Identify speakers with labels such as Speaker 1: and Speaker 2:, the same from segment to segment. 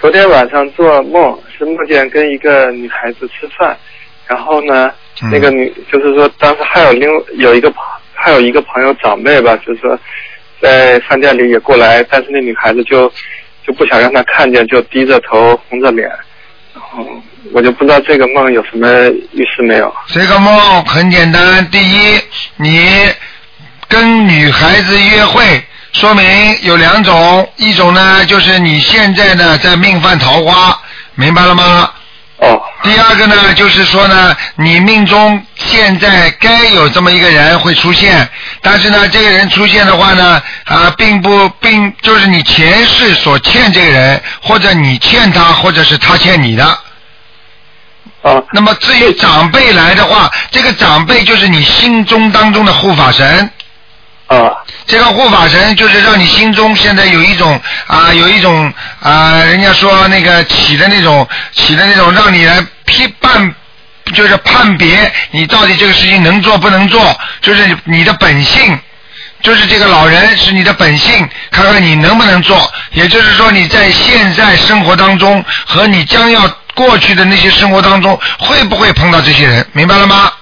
Speaker 1: 昨天晚上做梦是梦见跟一个女孩子吃饭，然后呢，
Speaker 2: 嗯
Speaker 1: 那个女就是说当时还有另有一个朋还有一个朋友长辈吧，就是说在饭店里也过来，但是那女孩子就就不想让他看见，就低着头红着脸，然后我就不知道这个梦有什么意思没有。
Speaker 2: 这个梦很简单，第一，你跟女孩子约会，说明有两种，一种呢就是你现在呢在命犯桃花，明白了吗？
Speaker 1: 哦。
Speaker 2: 第二个呢，就是说呢，你命中现在该有这么一个人会出现，但是呢，这个人出现的话呢，啊，并不并就是你前世所欠这个人，或者你欠他，或者是他欠你的。
Speaker 1: 啊。
Speaker 2: 那么至于长辈来的话，这个长辈就是你心中当中的护法神。
Speaker 1: 啊。
Speaker 2: 这个护法神就是让你心中现在有一种啊，有一种啊，人家说那个起的那种起的那种，让你来批判。就是判别你到底这个事情能做不能做，就是你的本性，就是这个老人是你的本性，看看你能不能做。也就是说你在现在生活当中和你将要过去的那些生活当中，会不会碰到这些人？明白了吗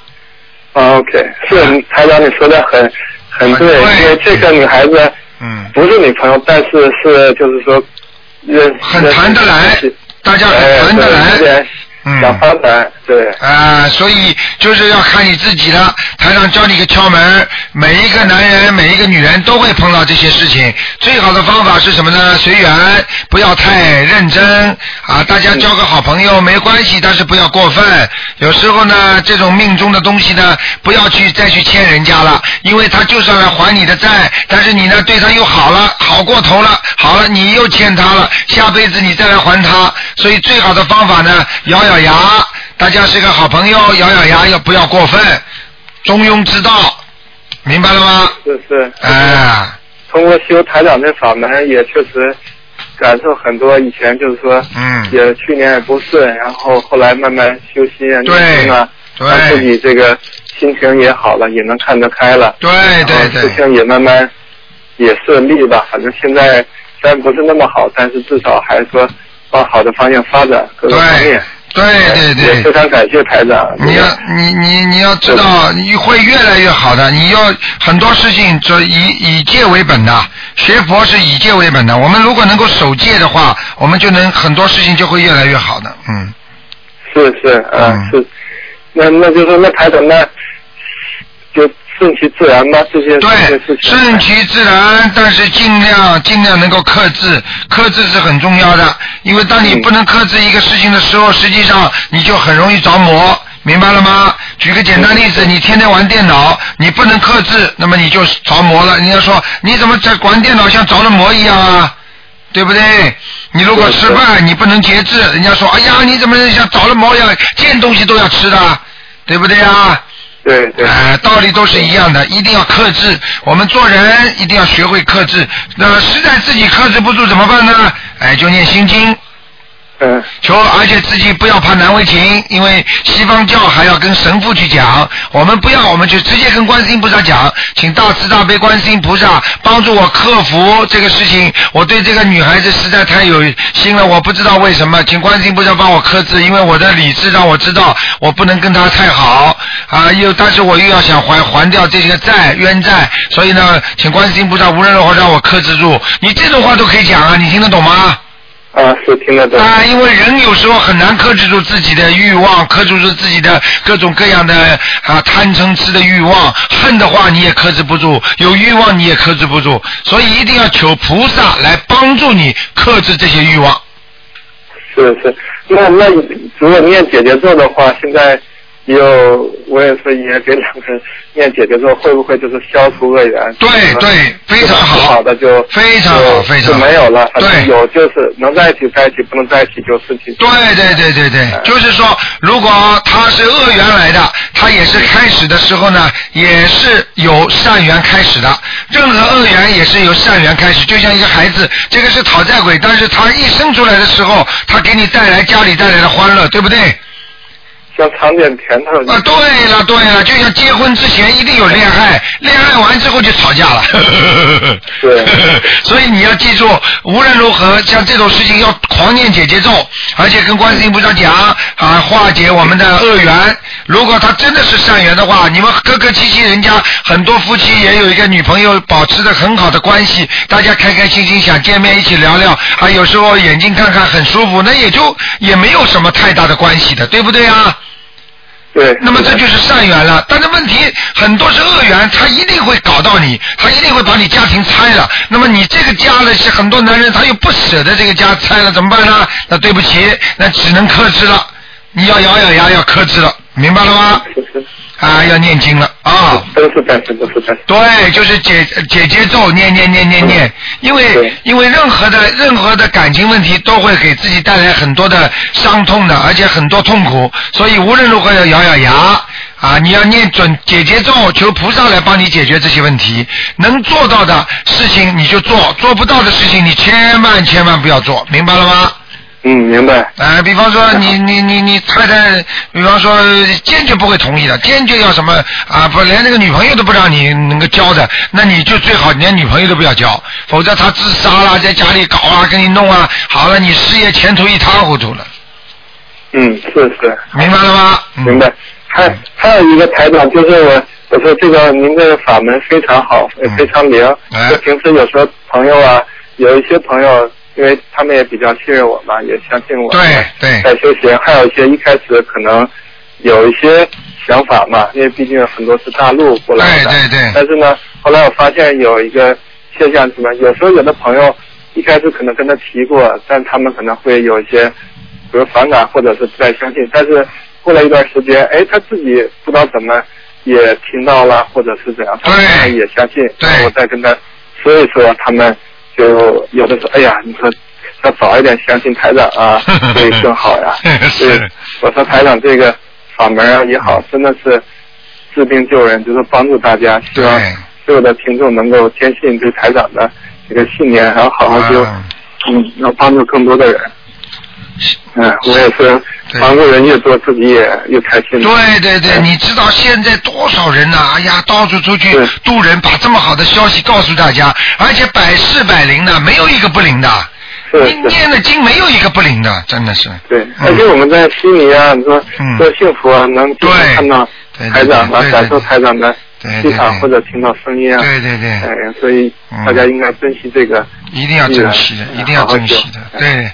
Speaker 1: ？，OK，是台长你说的很很对，因为这个女孩子
Speaker 2: 嗯
Speaker 1: 不是女朋友，但是是就是说认
Speaker 2: 很谈得来，大家很谈得来。
Speaker 1: 想发展，对，
Speaker 2: 啊、所以就是要看你自己了。台上教你个窍门，每一个男人、每一个女人都会碰到这些事情。最好的方法是什么呢？随缘，不要太认真啊。大家交个好朋友没关系，但是不要过分。有时候呢，这种命中的东西呢，不要去再去欠人家了，因为他就是来还你的债，但是你呢对他又好了，好过头了，好了，你又欠他了，下辈子你再来还他。所以最好的方法呢，咬咬牙，大家是个好朋友，咬咬牙，要不要过分，中庸之道，明白了吗？
Speaker 1: 是是。
Speaker 2: 哎。
Speaker 1: 通过修台长的法门，也确实感受很多。以前就是说，
Speaker 2: 嗯，
Speaker 1: 也去年也不顺，然后后来慢慢修心啊、
Speaker 2: 对
Speaker 1: 念经啊，
Speaker 2: 对
Speaker 1: 让自己这个心情也好了，也能看得开了。
Speaker 2: 对对对
Speaker 1: 事情也慢慢也顺利吧。反正现在虽然不是那么好，但是至少还是说往好的方向发展各个方面。
Speaker 2: 对对对
Speaker 1: 也非常感谢台长。
Speaker 2: 你要你你你要知道，你会越来越好的。你要很多事情就以以戒为本的，学佛是以戒为本的。我们如果能够守戒的话，我们就能很多事情就会越来越好的。嗯，
Speaker 1: 是是，嗯是，那那就是那台长那就顺其自然吧，这些这些事情。
Speaker 2: 顺其自然，但是尽量尽量能够克制，克制是很重要的。因为当你不能克制一个事情的时候，实际上你就很容易着魔，明白了吗？举个简单例子，你天天玩电脑，你不能克制，那么你就着魔了。人家说你怎么在玩电脑像着了魔一样啊？对不对？你如果吃饭你不能节制，人家说哎呀你怎么像着了魔一样，见东西都要吃的，对不对啊？
Speaker 1: 对对。
Speaker 2: 哎、道理都是一样的，一定要克制。我们做人一定要学会克制。那实在自己克制不住怎么办呢？哎，就念心经。
Speaker 1: 嗯。
Speaker 2: 求，而且自己不要怕难为情，因为西方教还要跟神父去讲，我们不要，我们就直接跟观世音菩萨讲，请大慈大悲观世音菩萨帮助我克服这个事情。我对这个女孩子实在太有心了，我不知道为什么，请观世音菩萨帮我克制，因为我的理智让我知道我不能跟她太好啊，又但是我又要想还还掉这些债冤债，所以呢，请观世音菩萨无论如何让我克制住。你这种话都可以讲啊，你听得懂吗？
Speaker 1: 啊，是听得懂。
Speaker 2: 啊，因为人有时候很难克制住自己的欲望，克制住自己的各种各样的啊贪嗔痴的欲望，恨的话你也克制不住，有欲望你也克制不住，所以一定要求菩萨来帮助你克制这些欲望。
Speaker 1: 是是，那那如果念姐姐咒的话，现在有我也是也给两个人念姐姐说，会不会就是消除恶缘？
Speaker 2: 对对，非常好。
Speaker 1: 好的就
Speaker 2: 非常好非常
Speaker 1: 没有了。
Speaker 2: 对
Speaker 1: 有就是能在一起在一起，不能在一起就失去。
Speaker 2: 对对对对对，就是说，如果他是恶缘来的，他也是开始的时候呢，也是由善缘开始的。任何恶缘也是由善缘开始，就像一个孩子，这个是讨债鬼，但是他一生出来的时候，他给你带来家里带来的欢乐，对不对？
Speaker 1: 像尝点甜头。
Speaker 2: 啊，对了对了，就像结婚之前一定有恋爱，恋爱完之后就吵架了。
Speaker 1: 对
Speaker 2: 所以你要记住，无论如何，像这种事情要狂念姐姐咒，而且跟观世音菩萨讲啊，化解我们的恶缘。如果他真的是善缘的话，你们客客气气，人家很多夫妻也有一个女朋友，保持着很好的关系，大家开开心心想见面一起聊聊，啊，有时候眼睛看看很舒服，那也就也没有什么太大的关系的，对不对啊？
Speaker 1: 对。
Speaker 2: 那么这就是善缘了，但是问题很多是恶缘，他一定会搞到你，他一定会把你家庭拆了。那么你这个家呢，是很多男人他又不舍得这个家拆了，怎么办呢？那对不起，那只能克制了，你要咬咬牙要克制了，明白了吗？啊，要念经了啊。
Speaker 1: 都是在都是在。
Speaker 2: 对，就是解解节奏，念念念念念，因为因为任何的任何的感情问题都会给自己带来很多的伤痛的，而且很多痛苦，所以无论如何要咬咬牙啊，你要念准解节奏，求菩萨来帮你解决这些问题，能做到的事情你就做，做不到的事情你千万千万不要做，明白了吗？
Speaker 1: 嗯，明白。
Speaker 2: 啊，比方说你你你你太太，比方说坚决不会同意的，坚决要什么啊？不，连那个女朋友都不让你能够交的，那你就最好连女朋友都不要交，否则他自杀了，在家里搞啊，给你弄啊，好了，你事业前途一塌糊涂了，
Speaker 1: 嗯，是是。
Speaker 2: 明白了吗？嗯
Speaker 1: 明白。还还有一个台长，就是我我说这个您这个法门非常好，也非常灵。
Speaker 2: 哎
Speaker 1: 就平时有时候朋友啊，有一些朋友，因为他们也比较信任我嘛，也相信我。
Speaker 2: 对对
Speaker 1: 在修行，还有一些一开始可能有一些想法嘛，因为毕竟很多是大陆过来的。
Speaker 2: 对对对
Speaker 1: 但是呢，后来我发现有一个现象是什么？有时候有的朋友一开始可能跟他提过，但他们可能会有一些，比如反感或者是不太相信。但是过了一段时间，哎，他自己不知道怎么也听到了，或者是怎样，他
Speaker 2: 对
Speaker 1: 们也相信。我再跟他说一说，他们就有的说，哎呀，你说要早一点相信台长啊，会更好呀。
Speaker 2: 是。
Speaker 1: 对，我说台长这个法门啊也好，真的是治病救人，就是帮助大家，希望
Speaker 2: 对。
Speaker 1: 所有的听众能够坚信对台长的这个信念，然后好好修，
Speaker 2: 啊。
Speaker 1: 嗯，要帮助更多的人。嗯，我也是
Speaker 2: 对
Speaker 1: 帮助人越多，自己也越开心。
Speaker 2: 对对对，你知道现在多少人呐、哎呀，到处出去
Speaker 1: 对
Speaker 2: 渡人，把这么好的消息告诉大家，而且百试百灵的，没有一个不灵的。你
Speaker 1: 是是
Speaker 2: 念的经没有一个不灵的，真的是。
Speaker 1: 对，而且我们在心里啊，你说
Speaker 2: 嗯
Speaker 1: 多幸福啊，能
Speaker 2: 对
Speaker 1: 看到台长啊，感受台长的
Speaker 2: 对对
Speaker 1: 气场
Speaker 2: 对
Speaker 1: 或者听到声音啊。
Speaker 2: 对对对
Speaker 1: 哎，所以
Speaker 2: 嗯
Speaker 1: 大家应该珍惜这个。
Speaker 2: 一定要珍惜的，一定要珍惜的，对。